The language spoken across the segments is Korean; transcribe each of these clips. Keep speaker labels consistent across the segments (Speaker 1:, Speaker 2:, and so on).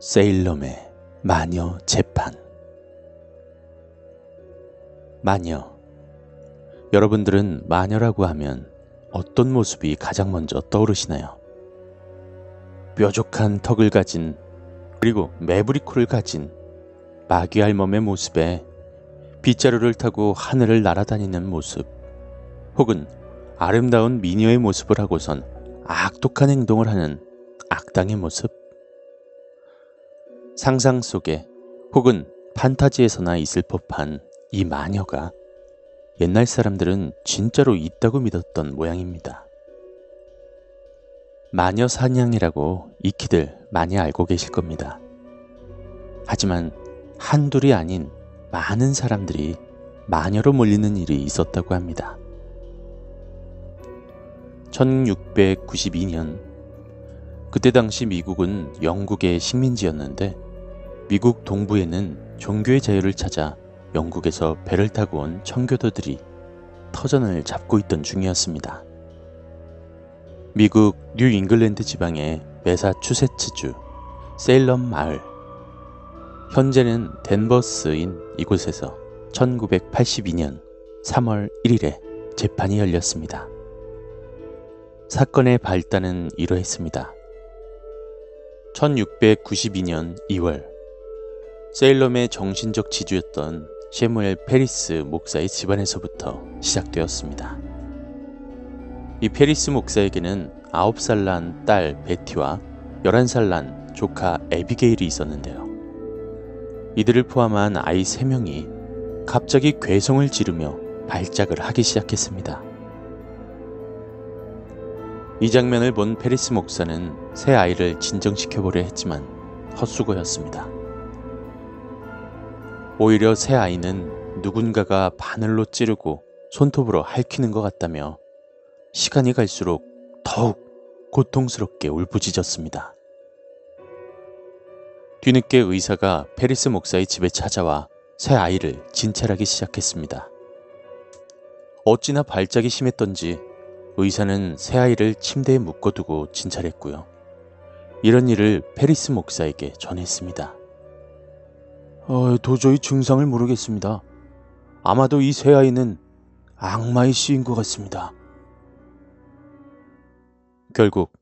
Speaker 1: 세일럼의 마녀 재판 마녀 여러분들은 마녀라고 하면 어떤 모습이 가장 먼저 떠오르시나요? 뾰족한 턱을 가진 그리고 매부리 코를 가진 마귀 할멈의 모습에 빗자루를 타고 하늘을 날아다니는 모습 혹은 아름다운 미녀의 모습을 하고선 악독한 행동을 하는 악당의 모습 상상 속에 혹은 판타지에서나 있을 법한 이 마녀가 옛날 사람들은 진짜로 있다고 믿었던 모양입니다. 마녀 사냥이라고 익히들 많이 알고 계실 겁니다. 하지만 한둘이 아닌 많은 사람들이 마녀로 몰리는 일이 있었다고 합니다. 1692년 그때 당시 미국은 영국의 식민지였는데 미국 동부에는 종교의 자유를 찾아 영국에서 배를 타고 온 청교도들이 터전을 잡고 있던 중이었습니다. 미국 뉴 잉글랜드 지방의 메사추세츠주 세일럼 마을 현재는 덴버스인 이곳에서 1982년 3월 1일에 재판이 열렸습니다. 사건의 발단은 이러했습니다. 1692년 2월 세일럼의 정신적 지주였던 새무얼 페리스 목사의 집안에서부터 시작되었습니다. 이 페리스 목사에게는 9살 난 딸 베티와 11살 난 조카 에비게일이 있었는데요. 이들을 포함한 아이 3명이 갑자기 괴성을 지르며 발작을 하기 시작했습니다. 이 장면을 본 페리스 목사는 새 아이를 진정시켜 보려 했지만 헛수고였습니다. 오히려 새 아이는 누군가가 바늘로 찌르고 손톱으로 핥히는 것 같다며 시간이 갈수록 더욱 고통스럽게 울부짖었습니다. 뒤늦게 의사가 페리스 목사의 집에 찾아와 세 아이를 진찰하기 시작했습니다. 어찌나 발작이 심했던지 의사는 세 아이를 침대에 묶어두고 진찰했고요. 이런 일을 페리스 목사에게 전했습니다. 어, 도저히 증상을 모르겠습니다. 아마도 이 세 아이는 악마의 씨인 것 같습니다. 결국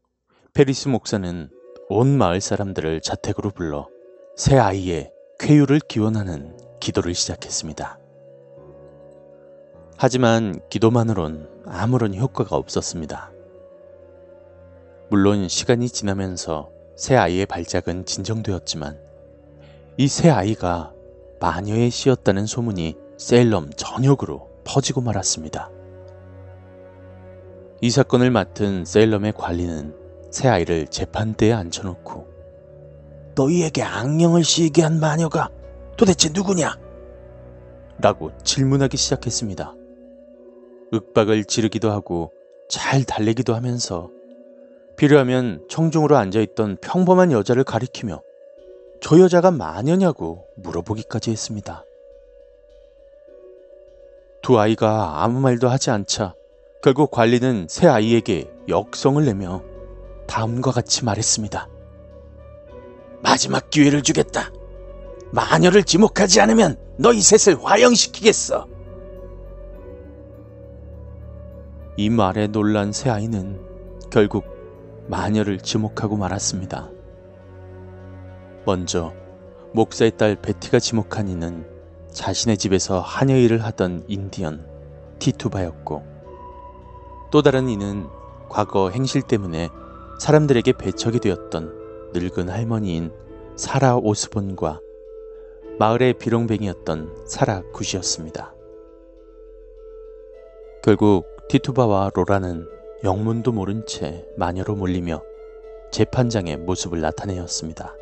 Speaker 1: 페리스 목사는 온 마을 사람들을 자택으로 불러 새 아이의 쾌유를 기원하는 기도를 시작했습니다. 하지만 기도만으론 아무런 효과가 없었습니다. 물론 시간이 지나면서 새 아이의 발작은 진정되었지만 이 새 아이가 마녀의 씨였다는 소문이 셀럼 전역으로 퍼지고 말았습니다. 이 사건을 맡은 셀럼의 관리는 새 아이를 재판대에 앉혀놓고 너희에게 악령을 씌게 한 마녀가 도대체 누구냐? 라고 질문하기 시작했습니다. 윽박을 지르기도 하고 잘 달래기도 하면서 필요하면 청중으로 앉아있던 평범한 여자를 가리키며 저 여자가 마녀냐고 물어보기까지 했습니다. 두 아이가 아무 말도 하지 않자 결국 관리는 새 아이에게 역성을 내며 다음과 같이 말했습니다. 마지막 기회를 주겠다. 마녀를 지목하지 않으면 너희 셋을 화형시키겠어. 이 말에 놀란 새 아이는 결국 마녀를 지목하고 말았습니다. 먼저 목사의 딸 베티가 지목한 이는 자신의 집에서 하녀 일을 하던 인디언 티투바였고 또 다른 이는 과거 행실 때문에 사람들에게 배척이 되었던 늙은 할머니인 사라 오스본과 마을의 비렁뱅이였던 사라 굿이었습니다. 결국 티투바와 노파는 영문도 모른 채 마녀로 몰리며 재판장의 모습을 나타내었습니다.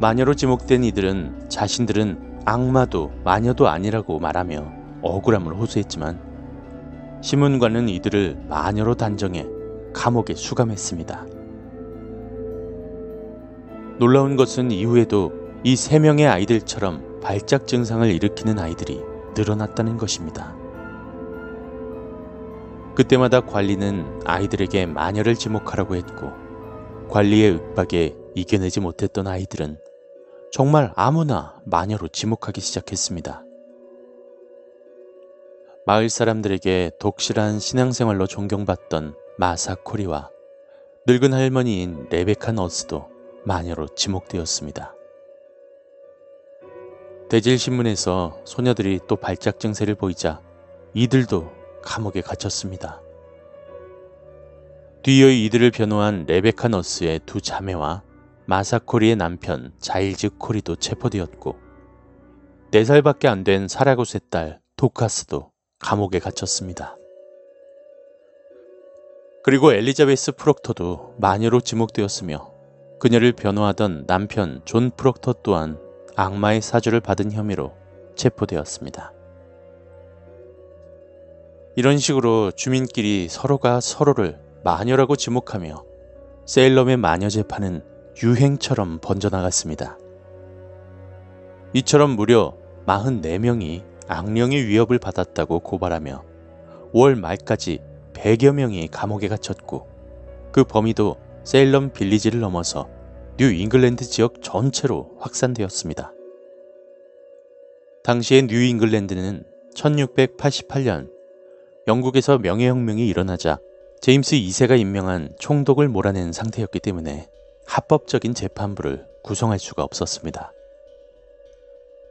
Speaker 1: 마녀로 지목된 이들은 자신들은 악마도 마녀도 아니라고 말하며 억울함을 호소했지만 신문관은 이들을 마녀로 단정해 감옥에 수감했습니다. 놀라운 것은 이후에도 이 세 명의 아이들처럼 발작 증상을 일으키는 아이들이 늘어났다는 것입니다. 그때마다 관리는 아이들에게 마녀를 지목하라고 했고 관리의 윽박에 이겨내지 못했던 아이들은 정말 아무나 마녀로 지목하기 시작했습니다. 마을 사람들에게 독실한 신앙생활로 존경받던 마사코리와 늙은 할머니인 레베카 너스도 마녀로 지목되었습니다. 대질신문에서 소녀들이 또 발작 증세를 보이자 이들도 감옥에 갇혔습니다. 뒤에 이들을 변호한 레베카 너스의 두 자매와 마사 코리의 남편 자일즈 코리도 체포되었고 4살밖에 안 된 사라 굿의 딸 도카스도 감옥에 갇혔습니다. 그리고 엘리자베스 프록터도 마녀로 지목되었으며 그녀를 변호하던 남편 존 프록터 또한 악마의 사주를 받은 혐의로 체포되었습니다. 이런 식으로 주민끼리 서로가 서로를 마녀라고 지목하며 세일럼의 마녀 재판은 유행처럼 번져나갔습니다. 이처럼 무려 44명이 악령의 위협을 받았다고 고발하며 5월 말까지 100여 명이 감옥에 갇혔고 그 범위도 세일럼 빌리지를 넘어서 뉴 잉글랜드 지역 전체로 확산되었습니다. 당시의 뉴 잉글랜드는 1688년 영국에서 명예혁명이 일어나자 제임스 2세가 임명한 총독을 몰아낸 상태였기 때문에 합법적인 재판부를 구성할 수가 없었습니다.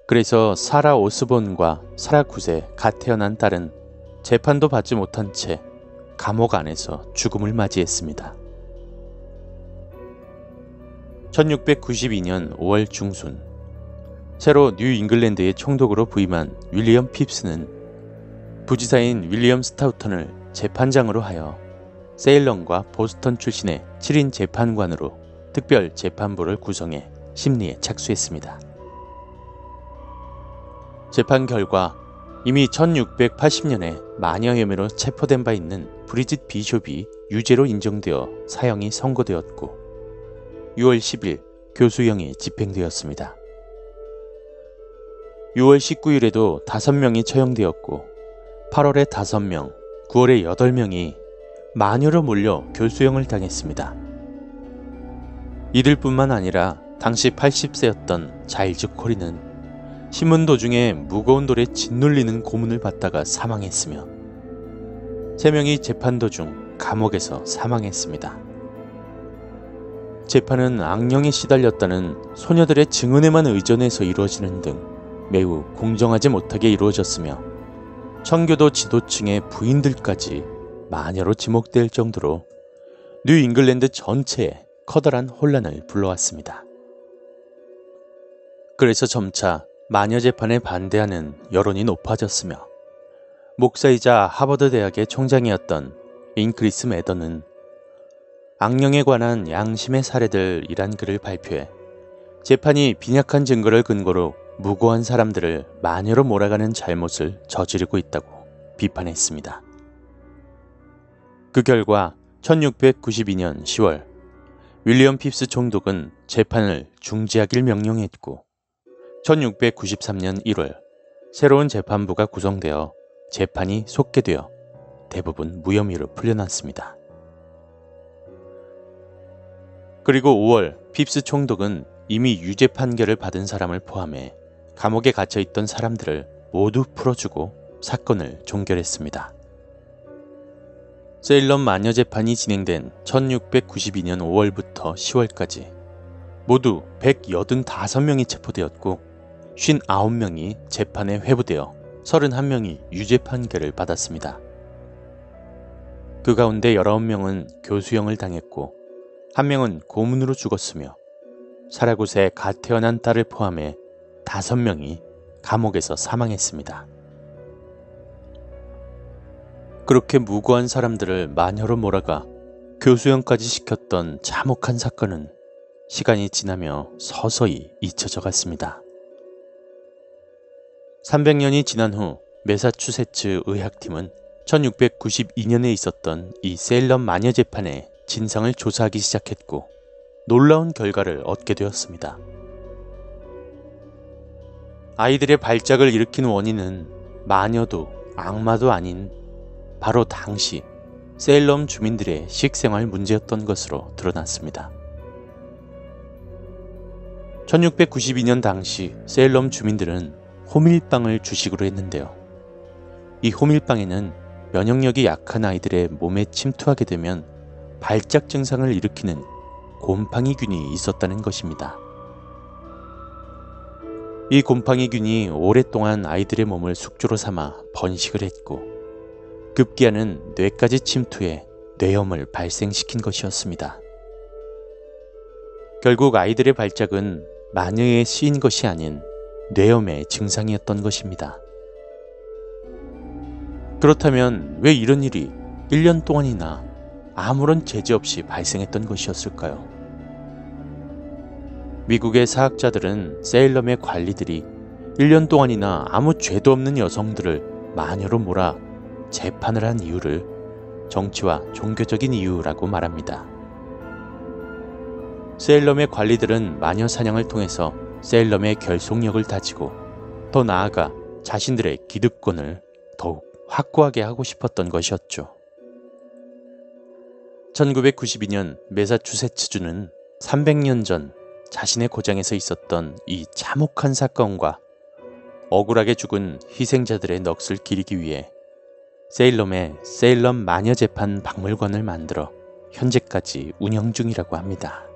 Speaker 1: 그래서 사라 오스본과 사라 굿의 갓 태어난 딸은 재판도 받지 못한 채 감옥 안에서 죽음을 맞이했습니다. 1692년 5월 중순 새로 뉴 잉글랜드의 총독으로 부임한 윌리엄 핍스는 부지사인 윌리엄 스타우턴을 재판장으로 하여 세일럼과 보스턴 출신의 7인 재판관으로 특별 재판부를 구성해 심리에 착수했습니다. 재판 결과 이미 1680년에 마녀 혐의로 체포된 바 있는 브리짓 비숍이 유죄로 인정되어 사형이 선고되었고 6월 10일 교수형이 집행되었습니다. 6월 19일에도 5명이 처형되었고 8월에 5명, 9월에 8명이 마녀로 몰려 교수형을 당했습니다. 이들 뿐만 아니라 당시 80세였던 자일즈 코리는 신문 도중에 무거운 돌에 짓눌리는 고문을 받다가 사망했으며 3명이 재판 도중 감옥에서 사망했습니다. 재판은 악령에 시달렸다는 소녀들의 증언에만 의존해서 이루어지는 등 매우 공정하지 못하게 이루어졌으며 청교도 지도층의 부인들까지 마녀로 지목될 정도로 뉴 잉글랜드 전체에 커다란 혼란을 불러왔습니다. 그래서 점차 마녀 재판에 반대하는 여론이 높아졌으며 목사이자 하버드 대학의 총장이었던 잉크리스 매더는 악령에 관한 양심의 사례들이란 글을 발표해 재판이 빈약한 증거를 근거로 무고한 사람들을 마녀로 몰아가는 잘못을 저지르고 있다고 비판했습니다. 그 결과 1692년 10월 윌리엄 핍스 총독은 재판을 중지하길 명령했고 1693년 1월 새로운 재판부가 구성되어 재판이 속개되어 대부분 무혐의로 풀려났습니다. 그리고 5월 핍스 총독은 이미 유죄 판결을 받은 사람을 포함해 감옥에 갇혀 있던 사람들을 모두 풀어주고 사건을 종결했습니다. 세일럼 마녀 재판이 진행된 1692년 5월부터 10월까지 모두 185명이 체포되었고 59명이 재판에 회부되어 31명이 유죄 판결을 받았습니다. 그 가운데 19명은 교수형을 당했고 한 명은 고문으로 죽었으며 사라곳에 갓 태어난 딸을 포함해 5명이 감옥에서 사망했습니다. 그렇게 무고한 사람들을 마녀로 몰아가 교수형까지 시켰던 참혹한 사건은 시간이 지나며 서서히 잊혀져 갔습니다. 300년이 지난 후 메사추세츠 의학팀은 1692년에 있었던 이 세일럼 마녀 재판의 진상을 조사하기 시작했고 놀라운 결과를 얻게 되었습니다. 아이들의 발작을 일으킨 원인은 마녀도 악마도 아닌 바로 당시 세일럼 주민들의 식생활 문제였던 것으로 드러났습니다. 1692년 당시 세일럼 주민들은 호밀빵을 주식으로 했는데요. 이 호밀빵에는 면역력이 약한 아이들의 몸에 침투하게 되면 발작 증상을 일으키는 곰팡이균이 있었다는 것입니다. 이 곰팡이균이 오랫동안 아이들의 몸을 숙주로 삼아 번식을 했고 급기야는 뇌까지 침투해 뇌염을 발생시킨 것이었습니다. 결국 아이들의 발작은 마녀에 쓰인 것이 아닌 뇌염의 증상이었던 것입니다. 그렇다면 왜 이런 일이 1년 동안이나 아무런 제재 없이 발생했던 것이었을까요? 미국의 사학자들은 세일럼의 관리들이 1년 동안이나 아무 죄도 없는 여성들을 마녀로 몰아 재판을 한 이유를 정치와 종교적인 이유라고 말합니다. 세일럼의 관리들은 마녀 사냥을 통해서 세일럼의 결속력을 다지고 더 나아가 자신들의 기득권을 더욱 확고하게 하고 싶었던 것이었죠. 1992년 메사추세츠주는 300년 전 자신의 고장에서 있었던 이 참혹한 사건과 억울하게 죽은 희생자들의 넋을 기리기 위해 세일럼의 세일럼 마녀 재판 박물관을 만들어 현재까지 운영 중이라고 합니다.